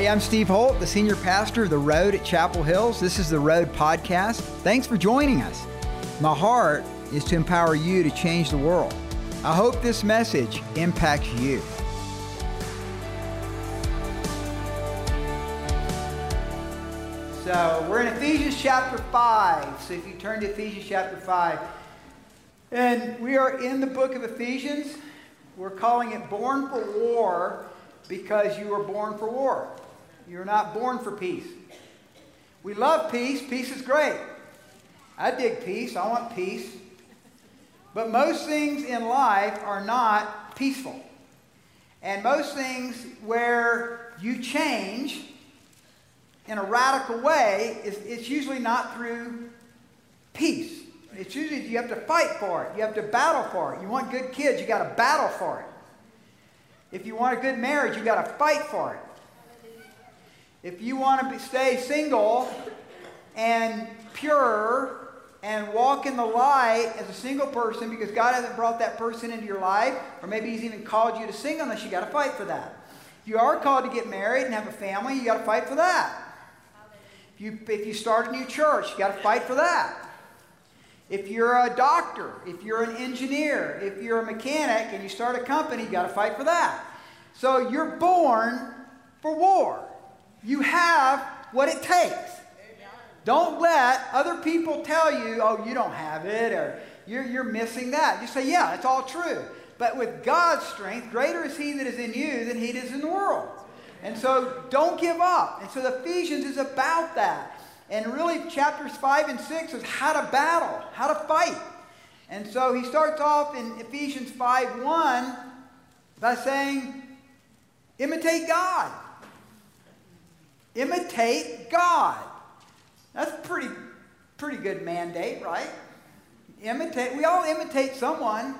Hey, I'm Steve Holt, the senior pastor of The Road at Chapel Hills. This is The Road Podcast. Thanks for joining us. My heart is to empower you to change the world. I hope this message impacts you. So, we're in Ephesians chapter 5. So, if you turn to Ephesians chapter 5, and we are in the book of Ephesians. We're calling it Born for War because you were born for war. You're not born for peace. We love peace. Peace is great. I dig peace. I want peace. But most things in life are not peaceful. And most things where you change in a radical way, is, it's usually not through peace. It's usually you have to fight for it. You have to battle for it. You want good kids, you got to battle for it. If you want a good marriage, you got to fight for it. If you want to be, stay single and pure and walk in the light as a single person because God hasn't brought that person into your life, or maybe He's even called you to singleness, you got to fight for that. If you are called to get married and have a family, you got to fight for that. If you, if you start a new church, you got to fight for that. If you're a doctor, if you're an engineer, if you're a mechanic and you start a company, you got to fight for that. So you're born for war. You have what it takes. Don't let other people tell you, oh, you don't have it or you're, you're missing that. You say, yeah, it's all true. But with God's strength, greater is He that is in you than He that is in the world. And so don't give up. And so Ephesians is about that. And really, chapters 5 and 6 is how to battle, how to fight. And so he starts off in Ephesians 5 1 by saying, imitate God. Imitate God. That's pretty, pretty good mandate, right? Imitate. We all imitate someone.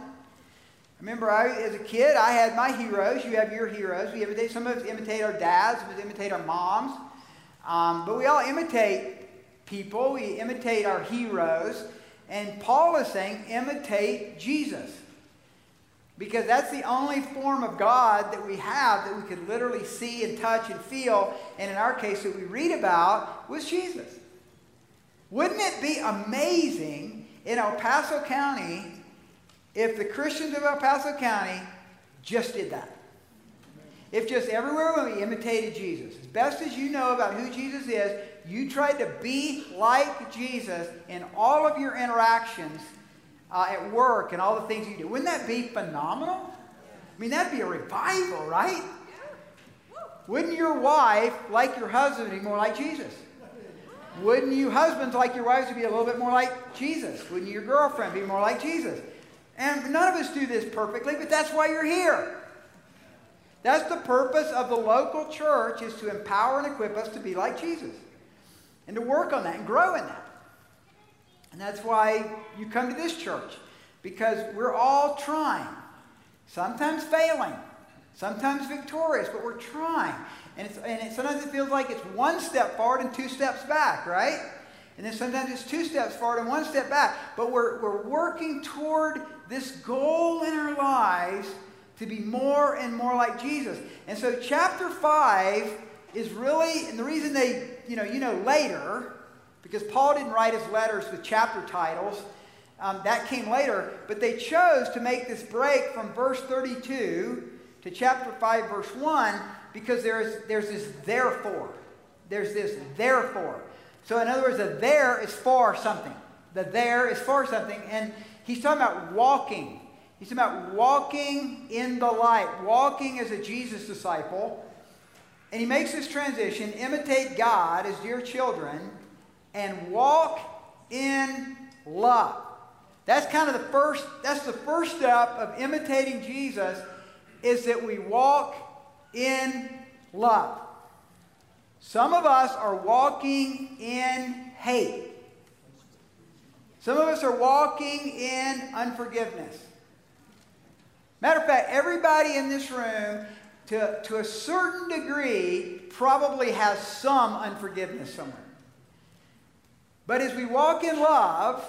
remember, I, as a kid, I had my heroes. You have your heroes. We imitate. Some of us imitate our dads. Some of us imitate our moms. Um, but we all imitate people, we imitate our heroes. And Paul is saying, imitate Jesus. Because that's the only form of God that we have that we could literally see and touch and feel. And in our case, that we read about was Jesus. Wouldn't it be amazing in El Paso County if the Christians of El Paso County just did that? If just everywhere we imitated Jesus. As best as you know about who Jesus is, you tried to be like Jesus in all of your interactions uh, at work and all the things you do. Wouldn't that be phenomenal? I mean, that'd be a revival, right? Wouldn't your wife like your husband be more like Jesus? Wouldn't you husbands like your wives to be a little bit more like Jesus? Wouldn't your girlfriend be more like Jesus? And none of us do this perfectly, but that's why you're here. That's the purpose of the local church is to empower and equip us to be like Jesus and to work on that and grow in that. And that's why you come to this church, because we're all trying, sometimes failing, sometimes victorious, but we're trying. And, it's, and it, sometimes it feels like it's one step forward and two steps back, right? And then sometimes it's two steps forward and one step back. But we're, we're working toward this goal in our lives to be more and more like Jesus. And so, chapter 5 is really, and the reason they, you know, you know later, because Paul didn't write his letters with chapter titles, um, that came later, but they chose to make this break from verse 32 to chapter 5, verse 1, because there's, there's this therefore. There's this therefore. So, in other words, the there is for something. The there is for something. And he's talking about walking. He's talking about walking in the light, walking as a Jesus disciple. And he makes this transition imitate God as dear children and walk in love. That's kind of the first, that's the first step of imitating Jesus is that we walk in love. Some of us are walking in hate. Some of us are walking in unforgiveness. Matter of fact, everybody in this room to, to a certain degree, probably has some unforgiveness somewhere. But as we walk in love,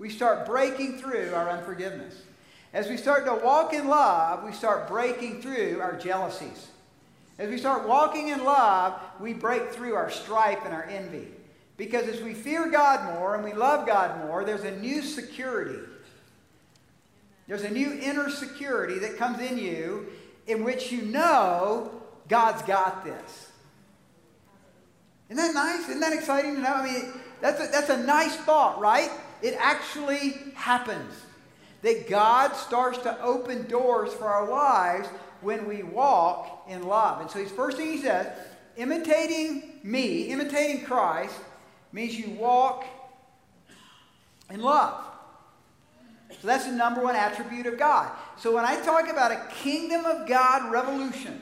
we start breaking through our unforgiveness. As we start to walk in love, we start breaking through our jealousies. As we start walking in love, we break through our strife and our envy. Because as we fear God more and we love God more, there's a new security. There's a new inner security that comes in you in which you know God's got this. Isn't that nice? Isn't that exciting to know? I mean, that's a, that's a nice thought, right? It actually happens. That God starts to open doors for our lives when we walk in love. And so, his first thing he says, imitating me, imitating Christ, means you walk in love. So that's the number one attribute of God. So when I talk about a kingdom of God revolution,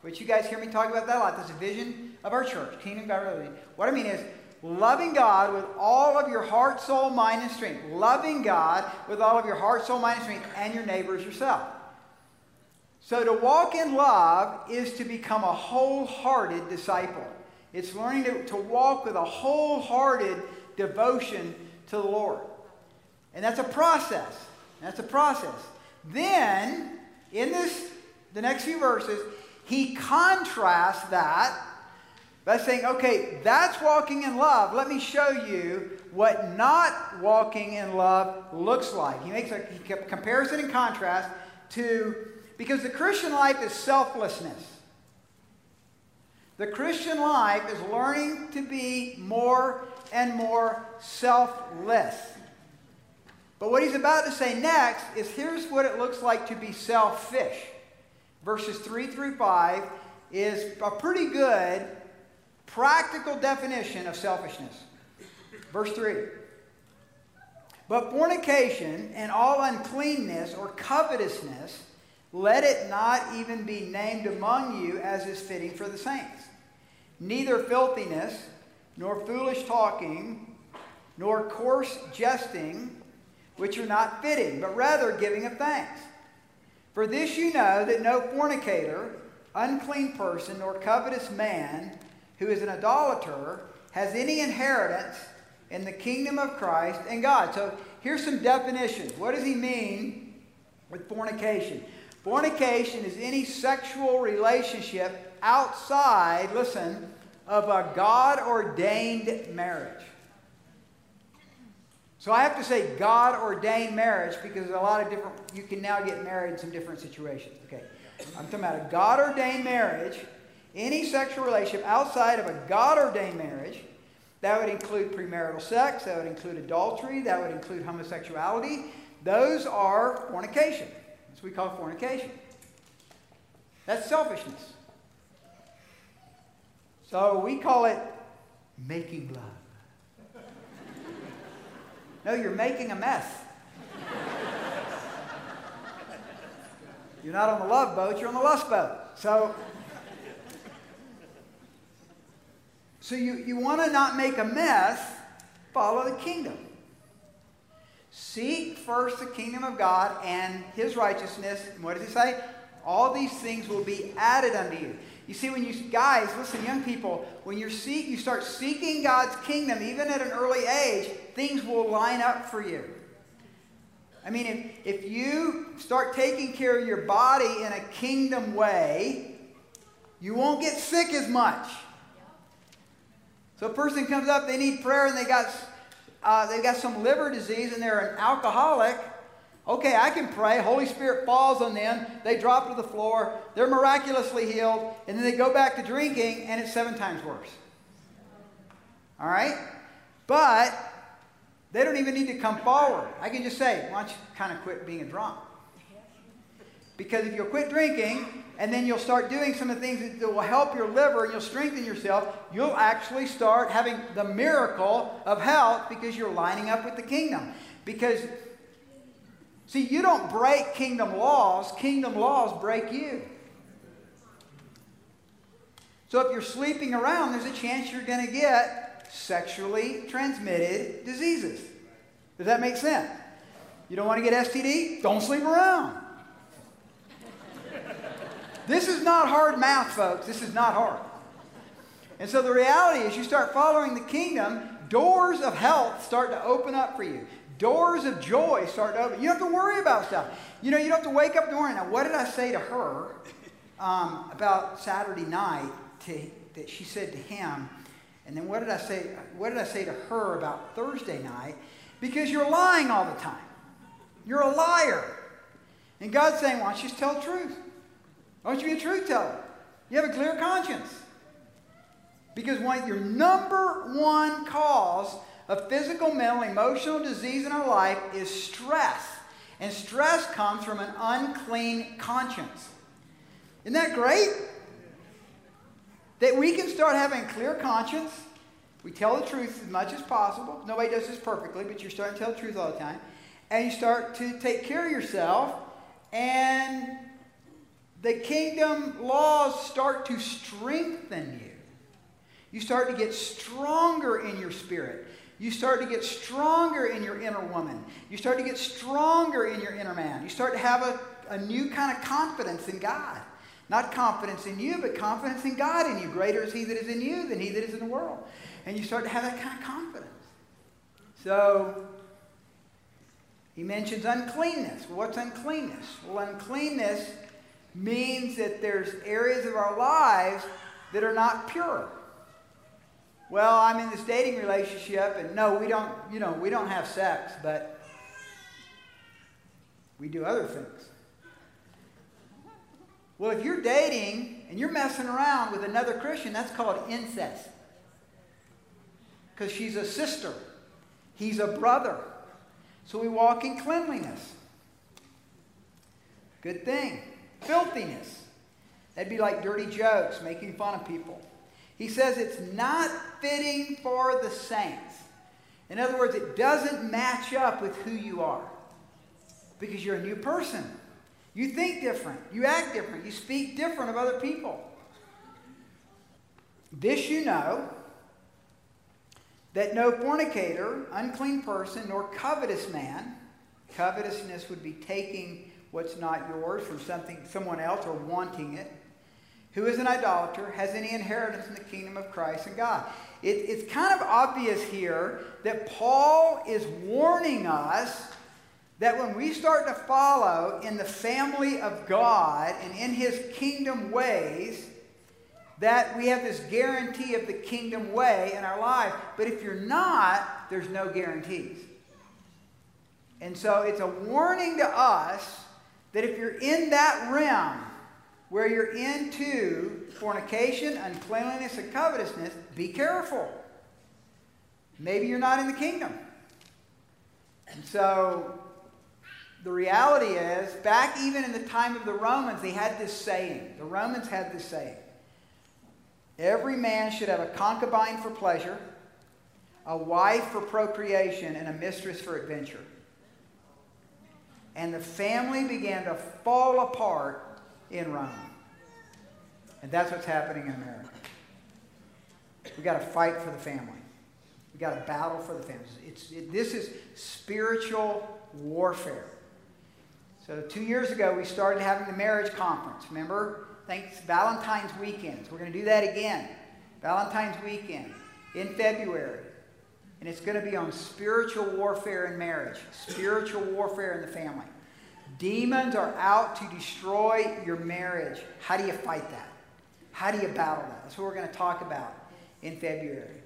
which you guys hear me talk about that a lot, that's a vision of our church, kingdom of God revolution. What I mean is loving God with all of your heart, soul, mind, and strength. Loving God with all of your heart, soul, mind, and strength, and your neighbors yourself. So to walk in love is to become a wholehearted disciple. It's learning to, to walk with a wholehearted devotion to the Lord. And that's a process. That's a process. Then, in this, the next few verses, he contrasts that by saying, okay, that's walking in love. Let me show you what not walking in love looks like. He makes a comparison and contrast to because the Christian life is selflessness. The Christian life is learning to be more and more selfless. But what he's about to say next is here's what it looks like to be selfish. Verses 3 through 5 is a pretty good practical definition of selfishness. Verse 3 But fornication and all uncleanness or covetousness let it not even be named among you as is fitting for the saints. Neither filthiness, nor foolish talking, nor coarse jesting, which are not fitting, but rather giving of thanks. For this you know that no fornicator, unclean person, nor covetous man who is an idolater has any inheritance in the kingdom of Christ and God. So here's some definitions. What does he mean with fornication? Fornication is any sexual relationship outside, listen, of a God ordained marriage. So I have to say God ordained marriage because a lot of different, you can now get married in some different situations. Okay. I'm talking about a God ordained marriage, any sexual relationship outside of a God ordained marriage. That would include premarital sex, that would include adultery, that would include homosexuality. Those are fornication That's what we call fornication. That's selfishness. So we call it making love. no, you're making a mess. You're not on the love boat, you're on the lust boat. So, so you, you want to not make a mess, follow the kingdom. Seek first the kingdom of God and his righteousness. And what does he say? All these things will be added unto you. You see, when you guys, listen, young people, when you seek, you start seeking God's kingdom, even at an early age, things will line up for you. I mean, if, if you start taking care of your body in a kingdom way, you won't get sick as much. So a person comes up, they need prayer, and they got uh, they've got some liver disease and they're an alcoholic, okay, I can pray. Holy Spirit falls on them. They drop to the floor. They're miraculously healed. And then they go back to drinking and it's seven times worse. All right? But they don't even need to come forward. I can just say, why don't you kind of quit being a drunk? Because if you'll quit drinking, and then you'll start doing some of the things that will help your liver and you'll strengthen yourself, you'll actually start having the miracle of health because you're lining up with the kingdom. Because, see, you don't break kingdom laws, kingdom laws break you. So if you're sleeping around, there's a chance you're going to get sexually transmitted diseases. Does that make sense? You don't want to get STD? Don't sleep around. This is not hard math, folks. This is not hard. And so the reality is, you start following the kingdom, doors of health start to open up for you. Doors of joy start to open. You don't have to worry about stuff. You know, you don't have to wake up in the morning. Now, what did I say to her um, about Saturday night to, that she said to him, and then what did I say? What did I say to her about Thursday night? Because you're lying all the time. You're a liar. And God's saying, why don't you just tell the truth? Why don't you be a truth teller? You have a clear conscience. Because one, your number one cause of physical, mental, emotional disease in our life is stress. And stress comes from an unclean conscience. Isn't that great? That we can start having a clear conscience. We tell the truth as much as possible. Nobody does this perfectly, but you're starting to tell the truth all the time. And you start to take care of yourself, and the kingdom laws start to strengthen you. You start to get stronger in your spirit. You start to get stronger in your inner woman. You start to get stronger in your inner man. You start to have a, a new kind of confidence in God. Not confidence in you, but confidence in God in you. Greater is He that is in you than He that is in the world. And you start to have that kind of confidence. So, he mentions uncleanness. What's uncleanness? Well, uncleanness means that there's areas of our lives that are not pure. Well, I'm in this dating relationship, and no, we don't, you know, we don't have sex, but we do other things. Well, if you're dating and you're messing around with another Christian, that's called incest. Because she's a sister, he's a brother. So we walk in cleanliness. Good thing. Filthiness. That'd be like dirty jokes, making fun of people. He says it's not fitting for the saints. In other words, it doesn't match up with who you are because you're a new person. You think different. You act different. You speak different of other people. This you know that no fornicator, unclean person, nor covetous man, covetousness would be taking what's not yours from something, someone else or wanting it, who is an idolater has any inheritance in the kingdom of Christ and God. It, it's kind of obvious here that Paul is warning us that when we start to follow in the family of God and in his kingdom ways, that we have this guarantee of the kingdom way in our life. But if you're not, there's no guarantees. And so it's a warning to us that if you're in that realm where you're into fornication, uncleanliness, and covetousness, be careful. Maybe you're not in the kingdom. And so the reality is, back even in the time of the Romans, they had this saying. The Romans had this saying Every man should have a concubine for pleasure, a wife for procreation, and a mistress for adventure. And the family began to fall apart in Rome. And that's what's happening in America. We've got to fight for the family. We've got to battle for the family. It's, it, this is spiritual warfare. So, two years ago, we started having the marriage conference. Remember? Thanks, Valentine's weekends. We're going to do that again. Valentine's weekend in February. And it's going to be on spiritual warfare in marriage, spiritual warfare in the family. Demons are out to destroy your marriage. How do you fight that? How do you battle that? That's what we're going to talk about in February.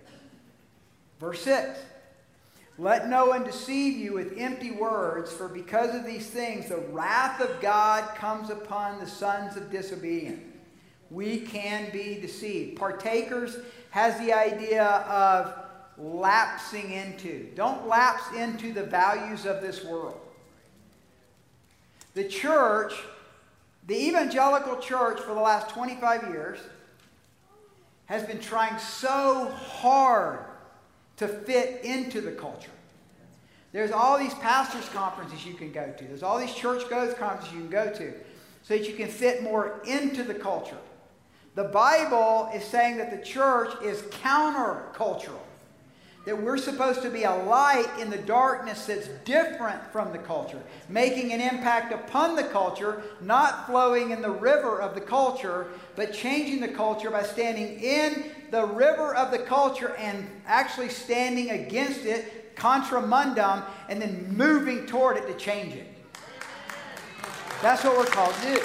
Verse 6 let no one deceive you with empty words, for because of these things the wrath of God comes upon the sons of disobedience. We can be deceived. Partakers has the idea of lapsing into. Don't lapse into the values of this world. The church, the evangelical church for the last 25 years, has been trying so hard to fit into the culture. There's all these pastors' conferences you can go to. There's all these church growth conferences you can go to so that you can fit more into the culture. The Bible is saying that the church is countercultural. That we're supposed to be a light in the darkness that's different from the culture, making an impact upon the culture, not flowing in the river of the culture, but changing the culture by standing in the river of the culture and actually standing against it, contra mundum, and then moving toward it to change it. That's what we're called to do.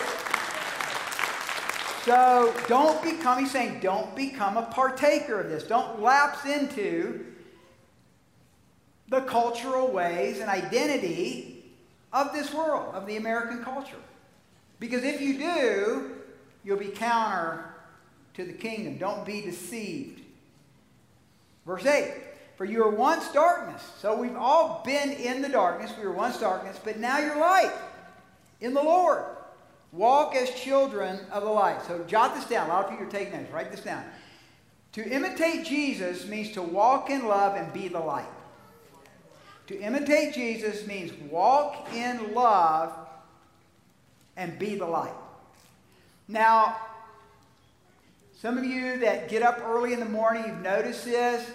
So don't become, he's saying, don't become a partaker of this. Don't lapse into the cultural ways and identity of this world, of the American culture. Because if you do, you'll be counter to the kingdom. Don't be deceived. Verse 8 For you were once darkness. So we've all been in the darkness. We were once darkness, but now you're light in the Lord. Walk as children of the light. So jot this down. A lot of people are taking notes. Write this down. To imitate Jesus means to walk in love and be the light. To imitate Jesus means walk in love and be the light. Now, some of you that get up early in the morning, you've noticed this.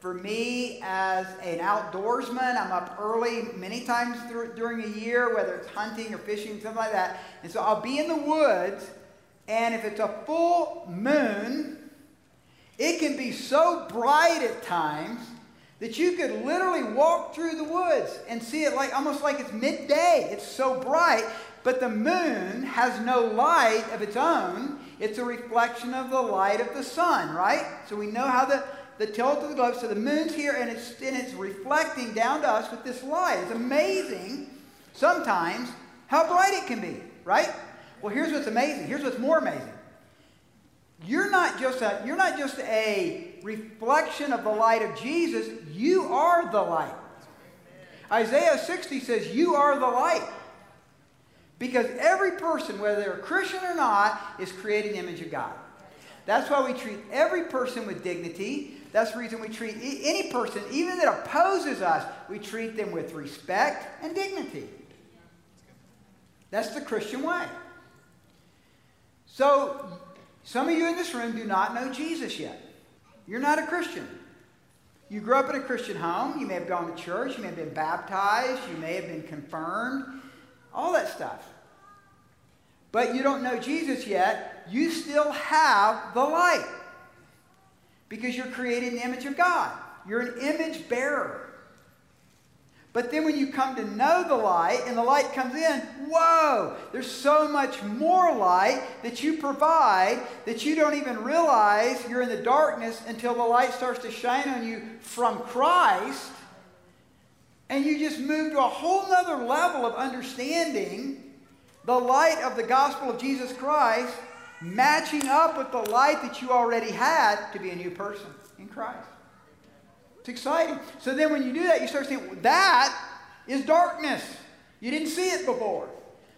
For me, as an outdoorsman, I'm up early many times during a year, whether it's hunting or fishing, something like that. And so I'll be in the woods, and if it's a full moon, it can be so bright at times that you could literally walk through the woods and see it like almost like it's midday. It's so bright, but the moon has no light of its own. It's a reflection of the light of the sun, right? So we know how the, the tilt of the globe. So the moon's here and it's, and it's reflecting down to us with this light. It's amazing sometimes how bright it can be, right? Well, here's what's amazing. Here's what's more amazing. You're not just a, you're not just a reflection of the light of Jesus, you are the light. Isaiah 60 says, You are the light. Because every person, whether they're a Christian or not, is created in the image of God. That's why we treat every person with dignity. That's the reason we treat any person, even that opposes us, we treat them with respect and dignity. That's the Christian way. So, some of you in this room do not know Jesus yet. You're not a Christian. You grew up in a Christian home. You may have gone to church. You may have been baptized. You may have been confirmed. All that stuff but you don't know Jesus yet, you still have the light. Because you're created in the image of God. You're an image bearer. But then when you come to know the light and the light comes in, whoa, there's so much more light that you provide that you don't even realize you're in the darkness until the light starts to shine on you from Christ. And you just move to a whole nother level of understanding the light of the gospel of Jesus Christ matching up with the light that you already had to be a new person in Christ. It's exciting. So then when you do that, you start saying, that is darkness. You didn't see it before.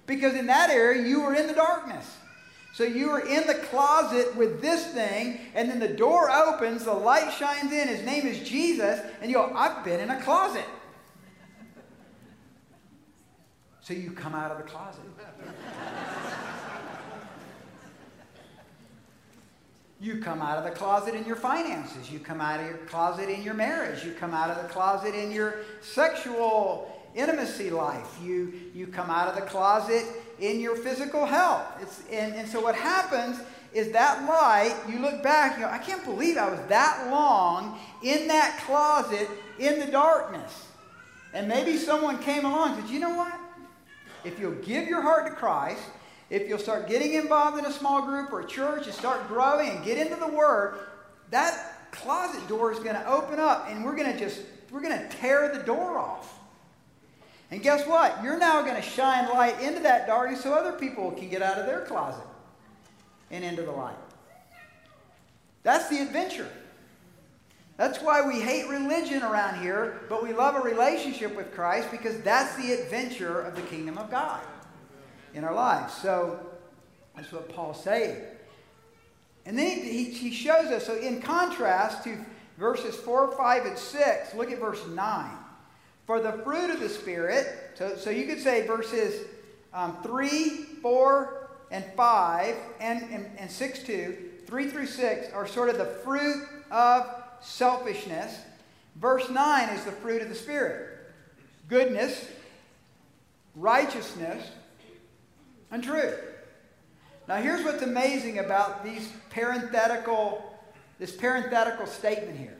Because in that area, you were in the darkness. So you were in the closet with this thing, and then the door opens, the light shines in, his name is Jesus, and you go, I've been in a closet. So you come out of the closet. You come out of the closet in your finances. You come out of your closet in your marriage. You come out of the closet in your sexual intimacy life. You, you come out of the closet in your physical health. It's, and, and so what happens is that light, you look back, you go, I can't believe I was that long in that closet in the darkness. And maybe someone came along and said, you know what? if you'll give your heart to Christ, if you'll start getting involved in a small group or a church and start growing and get into the Word, that closet door is going to open up and we're going to just, we're going to tear the door off. And guess what? You're now going to shine light into that darkness so other people can get out of their closet and into the light. That's the adventure. That's why we hate religion around here, but we love a relationship with Christ because that's the adventure of the kingdom of God in our lives. So that's what Paul's saying. And then he, he shows us, so in contrast to verses 4, 5, and 6, look at verse 9. For the fruit of the Spirit, so, so you could say verses um, 3, 4, and 5, and, and, and 6, 2, 3 through 6 are sort of the fruit of selfishness. Verse 9 is the fruit of the Spirit goodness, righteousness, and truth. Now, here's what's amazing about these parenthetical, this parenthetical statement here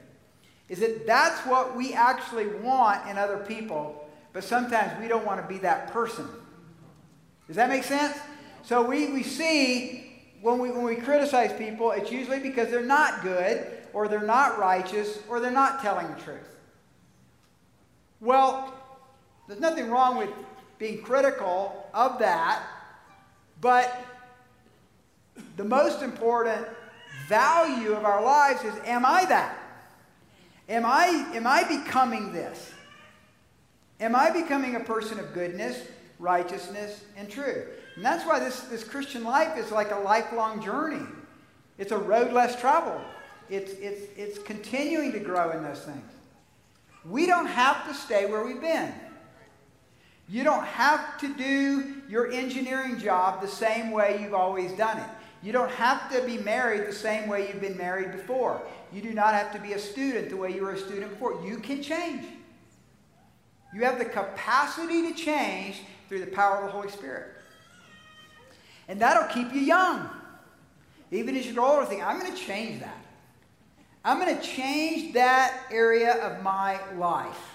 is that that's what we actually want in other people, but sometimes we don't want to be that person. Does that make sense? So we, we see when we, when we criticize people, it's usually because they're not good, or they're not righteous, or they're not telling the truth. Well, there's nothing wrong with being critical of that, but the most important value of our lives is am I that? Am I, am I becoming this? Am I becoming a person of goodness, righteousness, and truth? And that's why this, this Christian life is like a lifelong journey. It's a road less traveled. It's, it's, it's continuing to grow in those things. We don't have to stay where we've been. You don't have to do your engineering job the same way you've always done it. You don't have to be married the same way you've been married before. You do not have to be a student the way you were a student before. You can change. You have the capacity to change through the power of the Holy Spirit. And that'll keep you young. Even as you grow older, think, I'm going to change that. I'm going to change that area of my life.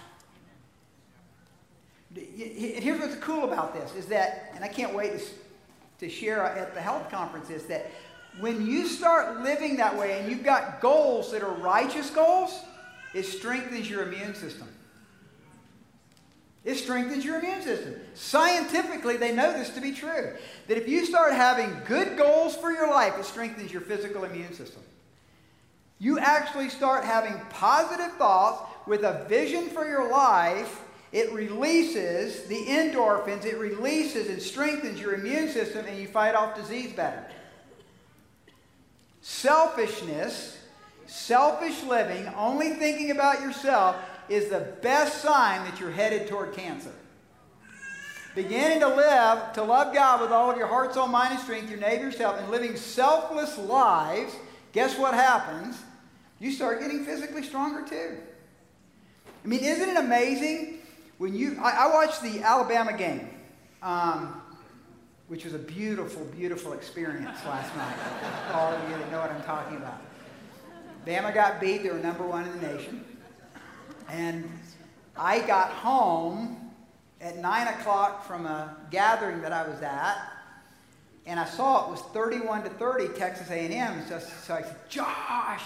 Here's what's cool about this is that, and I can't wait to, to share at the health conference, is that when you start living that way and you've got goals that are righteous goals, it strengthens your immune system. It strengthens your immune system. Scientifically, they know this to be true. That if you start having good goals for your life, it strengthens your physical immune system. You actually start having positive thoughts with a vision for your life. It releases the endorphins, it releases and strengthens your immune system, and you fight off disease better. Selfishness, selfish living, only thinking about yourself, is the best sign that you're headed toward cancer. Beginning to live, to love God with all of your heart, soul, mind, and strength, your neighbor, yourself, and living selfless lives, guess what happens? You start getting physically stronger too. I mean, isn't it amazing when you? I, I watched the Alabama game, um, which was a beautiful, beautiful experience last night. All of you that know what I'm talking about. Bama got beat; they were number one in the nation. And I got home at 9 o'clock from a gathering that I was at, and I saw it was 31 to 30 Texas A&M. So, so I said, Josh,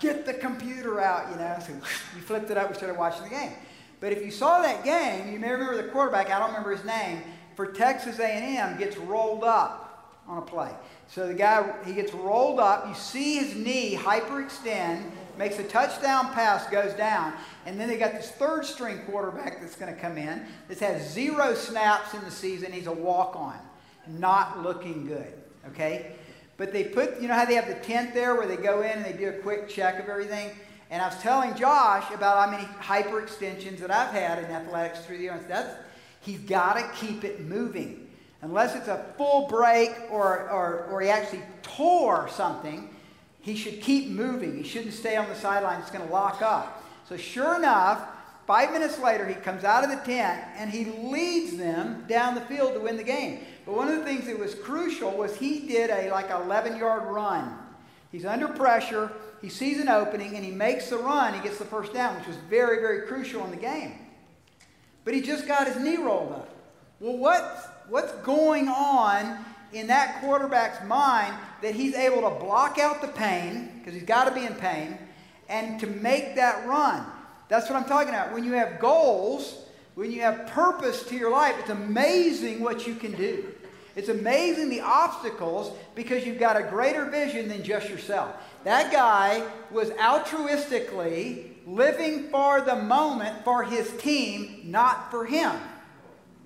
get the computer out, you know. So we flipped it up, we started watching the game. But if you saw that game, you may remember the quarterback, I don't remember his name, for Texas A&M gets rolled up on a play. So the guy, he gets rolled up, you see his knee hyperextend, makes a touchdown pass, goes down, and then they got this third string quarterback that's going to come in. This has zero snaps in the season. He's a walk on, not looking good. Okay? But they put, you know how they have the tent there where they go in and they do a quick check of everything? And I was telling Josh about how many hyperextensions that I've had in athletics through the years. That's, he's got to keep it moving. Unless it's a full break or, or, or he actually tore something, he should keep moving. He shouldn't stay on the sideline. It's going to lock up. So, sure enough, five minutes later, he comes out of the tent and he leads them down the field to win the game. But one of the things that was crucial was he did a like 11 yard run. He's under pressure. He sees an opening and he makes the run. He gets the first down, which was very, very crucial in the game. But he just got his knee rolled up. Well, what's, what's going on in that quarterback's mind that he's able to block out the pain, because he's got to be in pain, and to make that run. That's what I'm talking about. When you have goals, when you have purpose to your life, it's amazing what you can do. It's amazing the obstacles because you've got a greater vision than just yourself. That guy was altruistically living for the moment for his team, not for him.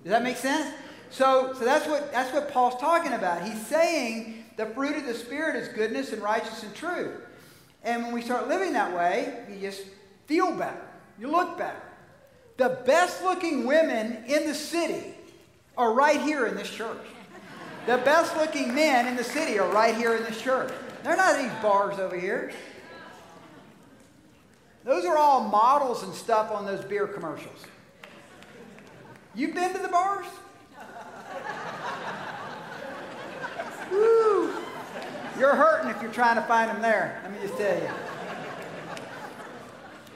Does that make sense? So, so that's, what, that's what Paul's talking about. He's saying the fruit of the Spirit is goodness and righteousness and truth. And when we start living that way, you just feel better. You look better. The best looking women in the city are right here in this church. The best looking men in the city are right here in this church. They're not these bars over here. Those are all models and stuff on those beer commercials. You've been to the bars? Woo! You're hurting if you're trying to find them there. Let me just tell you.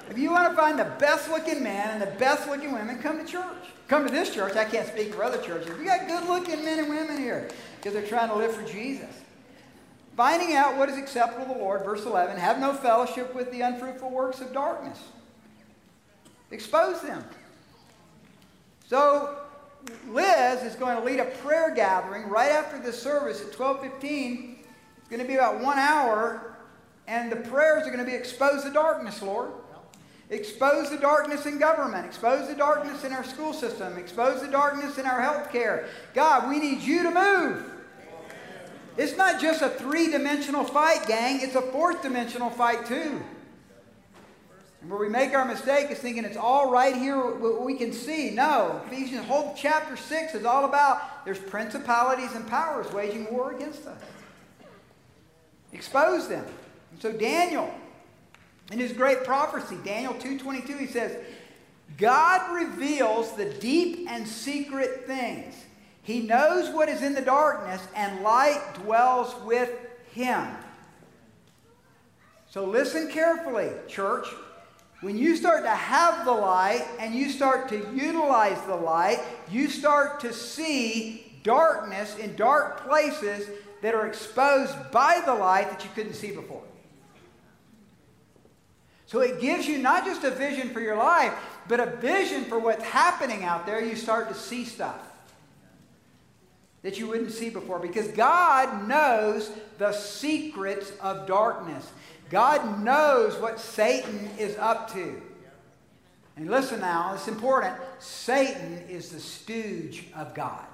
If you want to find the best looking men and the best looking women, come to church. Come to this church. I can't speak for other churches. We got good looking men and women here because they're trying to live for Jesus. Finding out what is acceptable to the Lord, verse 11, have no fellowship with the unfruitful works of darkness. Expose them. So Liz is going to lead a prayer gathering right after the service at 12:15. It's going to be about one hour, and the prayers are going to be expose the darkness, Lord. Expose the darkness in government. Expose the darkness in our school system. Expose the darkness in our health care. God, we need you to move. It's not just a three dimensional fight, gang, it's a fourth dimensional fight, too. And where we make our mistake is thinking it's all right here, what we can see. No. Ephesians, whole chapter 6 is all about there's principalities and powers waging war against us. Expose them. And so Daniel, in his great prophecy, Daniel 2.22, he says, God reveals the deep and secret things. He knows what is in the darkness, and light dwells with him. So listen carefully, church. When you start to have the light and you start to utilize the light, you start to see darkness in dark places that are exposed by the light that you couldn't see before. So it gives you not just a vision for your life, but a vision for what's happening out there. You start to see stuff that you wouldn't see before because God knows the secrets of darkness. God knows what Satan is up to. And listen now, it's important. Satan is the stooge of God.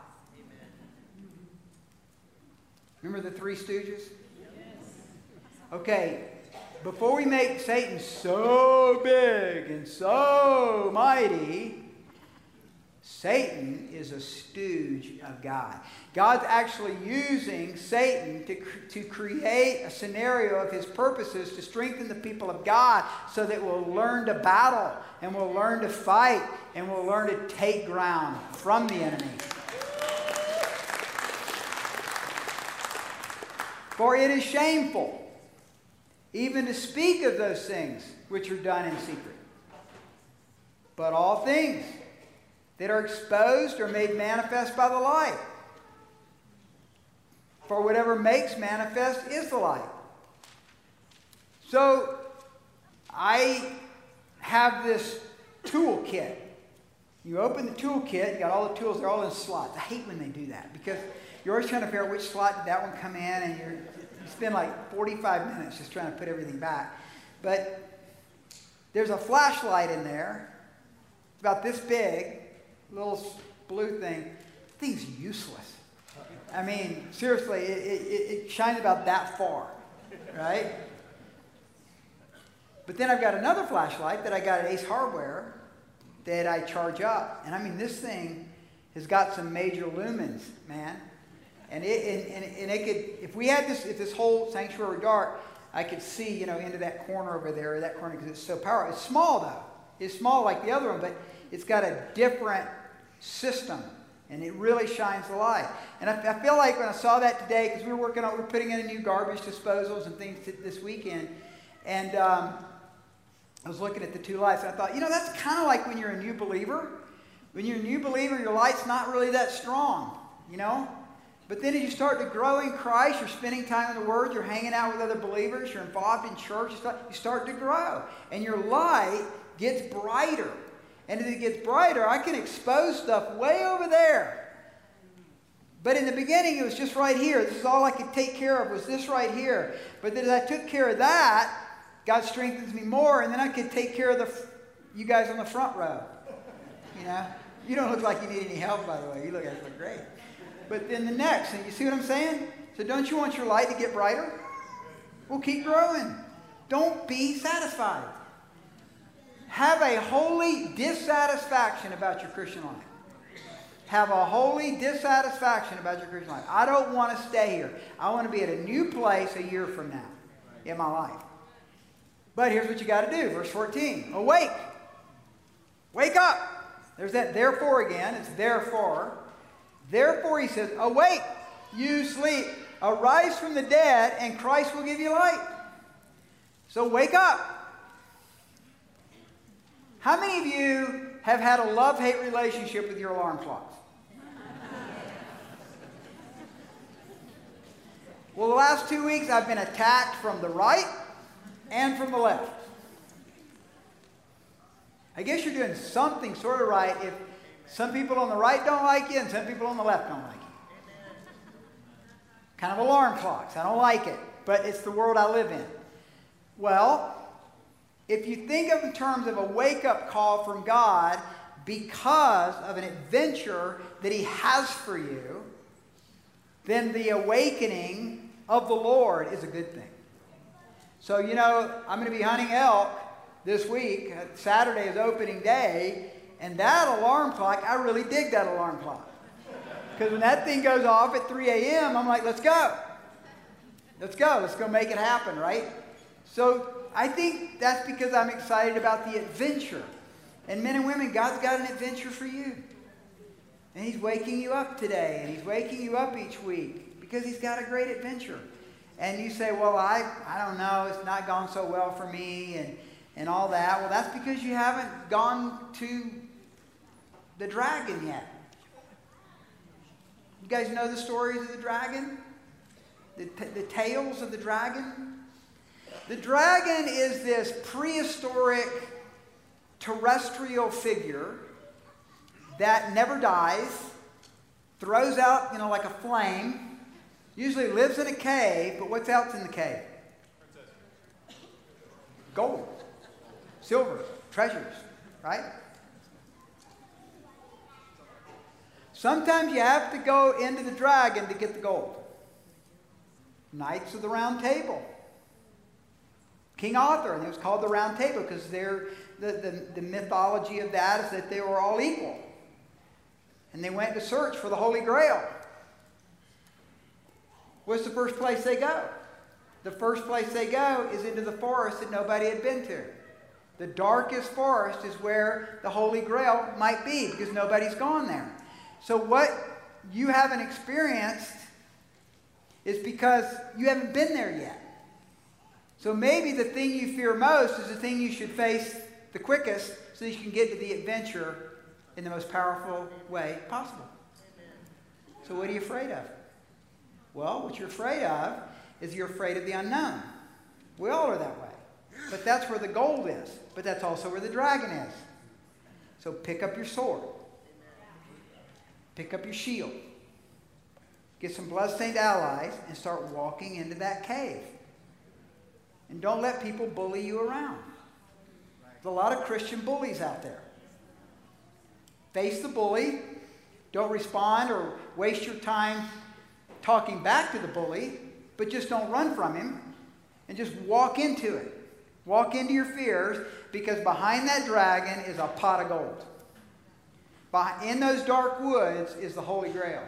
Remember the three stooges? Okay, before we make Satan so big and so mighty, Satan is a stooge of God. God's actually using Satan to, to create a scenario of his purposes to strengthen the people of God so that we'll learn to battle and we'll learn to fight and we'll learn to take ground from the enemy. For it is shameful even to speak of those things which are done in secret. But all things that are exposed or made manifest by the light. For whatever makes manifest is the light. So I have this toolkit. You open the toolkit, you got all the tools, they're all in slots. I hate when they do that because you're always trying to figure out which slot did that one come in, and you spend like 45 minutes just trying to put everything back. But there's a flashlight in there. It's about this big, little blue thing, thing's useless. I mean, seriously, it, it, it shines about that far, right? But then I've got another flashlight that I got at Ace Hardware that I charge up. And I mean, this thing has got some major lumens, man. And it, and, and, and it could, if we had this, if this whole sanctuary were dark, I could see, you know, into that corner over there, or that corner, because it's so powerful. It's small, though. It's small like the other one, but it's got a different system, and it really shines the light. And I, I feel like when I saw that today, because we were working on, we are putting in a new garbage disposals and things this weekend, and um, I was looking at the two lights, and I thought, you know, that's kind of like when you're a new believer. When you're a new believer, your light's not really that strong, you know? But then as you start to grow in Christ, you're spending time in the Word, you're hanging out with other believers, you're involved in church, you start to grow. And your light gets brighter. And as it gets brighter, I can expose stuff way over there. But in the beginning, it was just right here. This is all I could take care of was this right here. But then as I took care of that, God strengthens me more, and then I could take care of the you guys on the front row. You know, you don't look like you need any help, by the way. You look, look great. But then the next, and you see what I'm saying? So don't you want your light to get brighter? Well, keep growing. Don't be satisfied have a holy dissatisfaction about your Christian life. Have a holy dissatisfaction about your Christian life. I don't want to stay here. I want to be at a new place a year from now in my life. But here's what you got to do. Verse 14 Awake. Wake up. There's that therefore again. It's therefore. Therefore, he says, Awake, you sleep. Arise from the dead, and Christ will give you light. So wake up. How many of you have had a love hate relationship with your alarm clocks? Well, the last two weeks I've been attacked from the right and from the left. I guess you're doing something sort of right if some people on the right don't like you and some people on the left don't like you. Kind of alarm clocks. I don't like it, but it's the world I live in. Well, if you think of in terms of a wake up call from God because of an adventure that He has for you, then the awakening of the Lord is a good thing. So, you know, I'm going to be hunting elk this week. Saturday is opening day. And that alarm clock, I really dig that alarm clock. Because when that thing goes off at 3 a.m., I'm like, let's go. Let's go. Let's go make it happen, right? So I think that's because I'm excited about the adventure. And men and women, God's got an adventure for you. And He's waking you up today, and He's waking you up each week because He's got a great adventure. And you say, Well, I, I don't know, it's not gone so well for me, and, and all that. Well, that's because you haven't gone to the dragon yet. You guys know the stories of the dragon? The, t- the tales of the dragon? The dragon is this prehistoric terrestrial figure that never dies, throws out, you know, like a flame, usually lives in a cave, but what's else in the cave? Gold, silver, treasures, right? Sometimes you have to go into the dragon to get the gold. Knights of the Round Table. King Arthur, and it was called the Round Table because the, the, the mythology of that is that they were all equal. And they went to search for the Holy Grail. What's the first place they go? The first place they go is into the forest that nobody had been to. The darkest forest is where the Holy Grail might be because nobody's gone there. So, what you haven't experienced is because you haven't been there yet. So, maybe the thing you fear most is the thing you should face the quickest so you can get to the adventure in the most powerful way possible. So, what are you afraid of? Well, what you're afraid of is you're afraid of the unknown. We all are that way. But that's where the gold is. But that's also where the dragon is. So pick up your sword. Pick up your shield. Get some bloodstained allies and start walking into that cave. And don't let people bully you around. There's a lot of Christian bullies out there. Face the bully. Don't respond or waste your time talking back to the bully, but just don't run from him and just walk into it. Walk into your fears because behind that dragon is a pot of gold. In those dark woods is the Holy Grail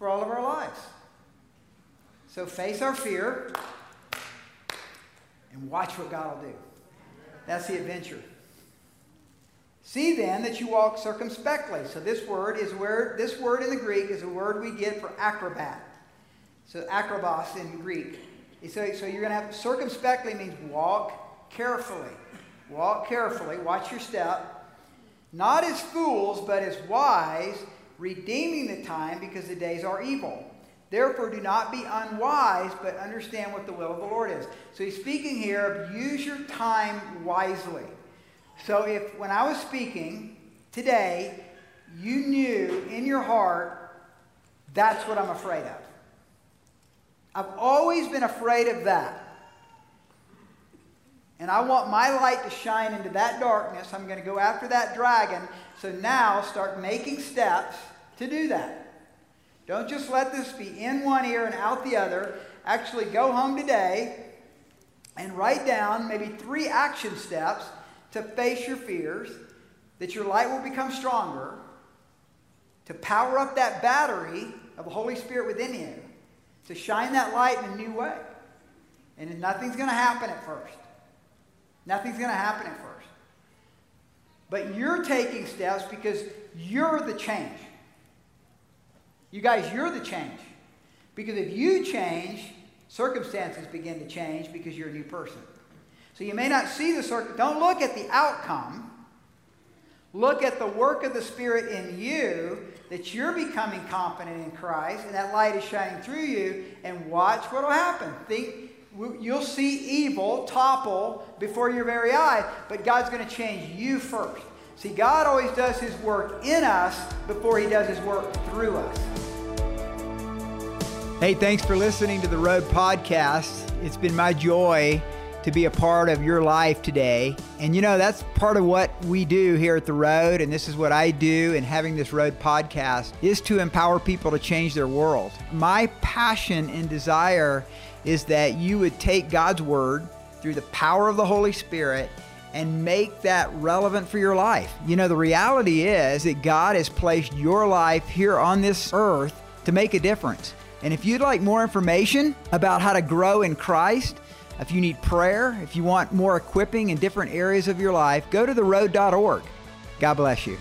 for all of our lives. So face our fear and watch what God will do. That's the adventure. See then that you walk circumspectly. So this word is where this word in the Greek is a word we get for acrobat. So acrobos in Greek. So, so you're going to have circumspectly means walk carefully. Walk carefully. Watch your step not as fools, but as wise, redeeming the time because the days are evil. Therefore, do not be unwise, but understand what the will of the Lord is. So he's speaking here of use your time wisely. So if when I was speaking today, you knew in your heart, that's what I'm afraid of. I've always been afraid of that. And I want my light to shine into that darkness. I'm going to go after that dragon. So now start making steps to do that. Don't just let this be in one ear and out the other. Actually, go home today and write down maybe three action steps to face your fears, that your light will become stronger, to power up that battery of the Holy Spirit within you, to shine that light in a new way. And nothing's going to happen at first. Nothing's going to happen at first. But you're taking steps because you're the change. You guys, you're the change. Because if you change, circumstances begin to change because you're a new person. So you may not see the circum. Don't look at the outcome. Look at the work of the Spirit in you, that you're becoming confident in Christ, and that light is shining through you, and watch what will happen. Think, you'll see evil topple before your very eyes, but God's going to change you first. See, God always does His work in us before He does His work through us. Hey, thanks for listening to the Road Podcast. It's been my joy to be a part of your life today. And you know, that's part of what we do here at The Road, and this is what I do in having this Road podcast is to empower people to change their world. My passion and desire is that you would take God's word through the power of the Holy Spirit and make that relevant for your life. You know, the reality is that God has placed your life here on this earth to make a difference. And if you'd like more information about how to grow in Christ, if you need prayer, if you want more equipping in different areas of your life, go to theroad.org. God bless you.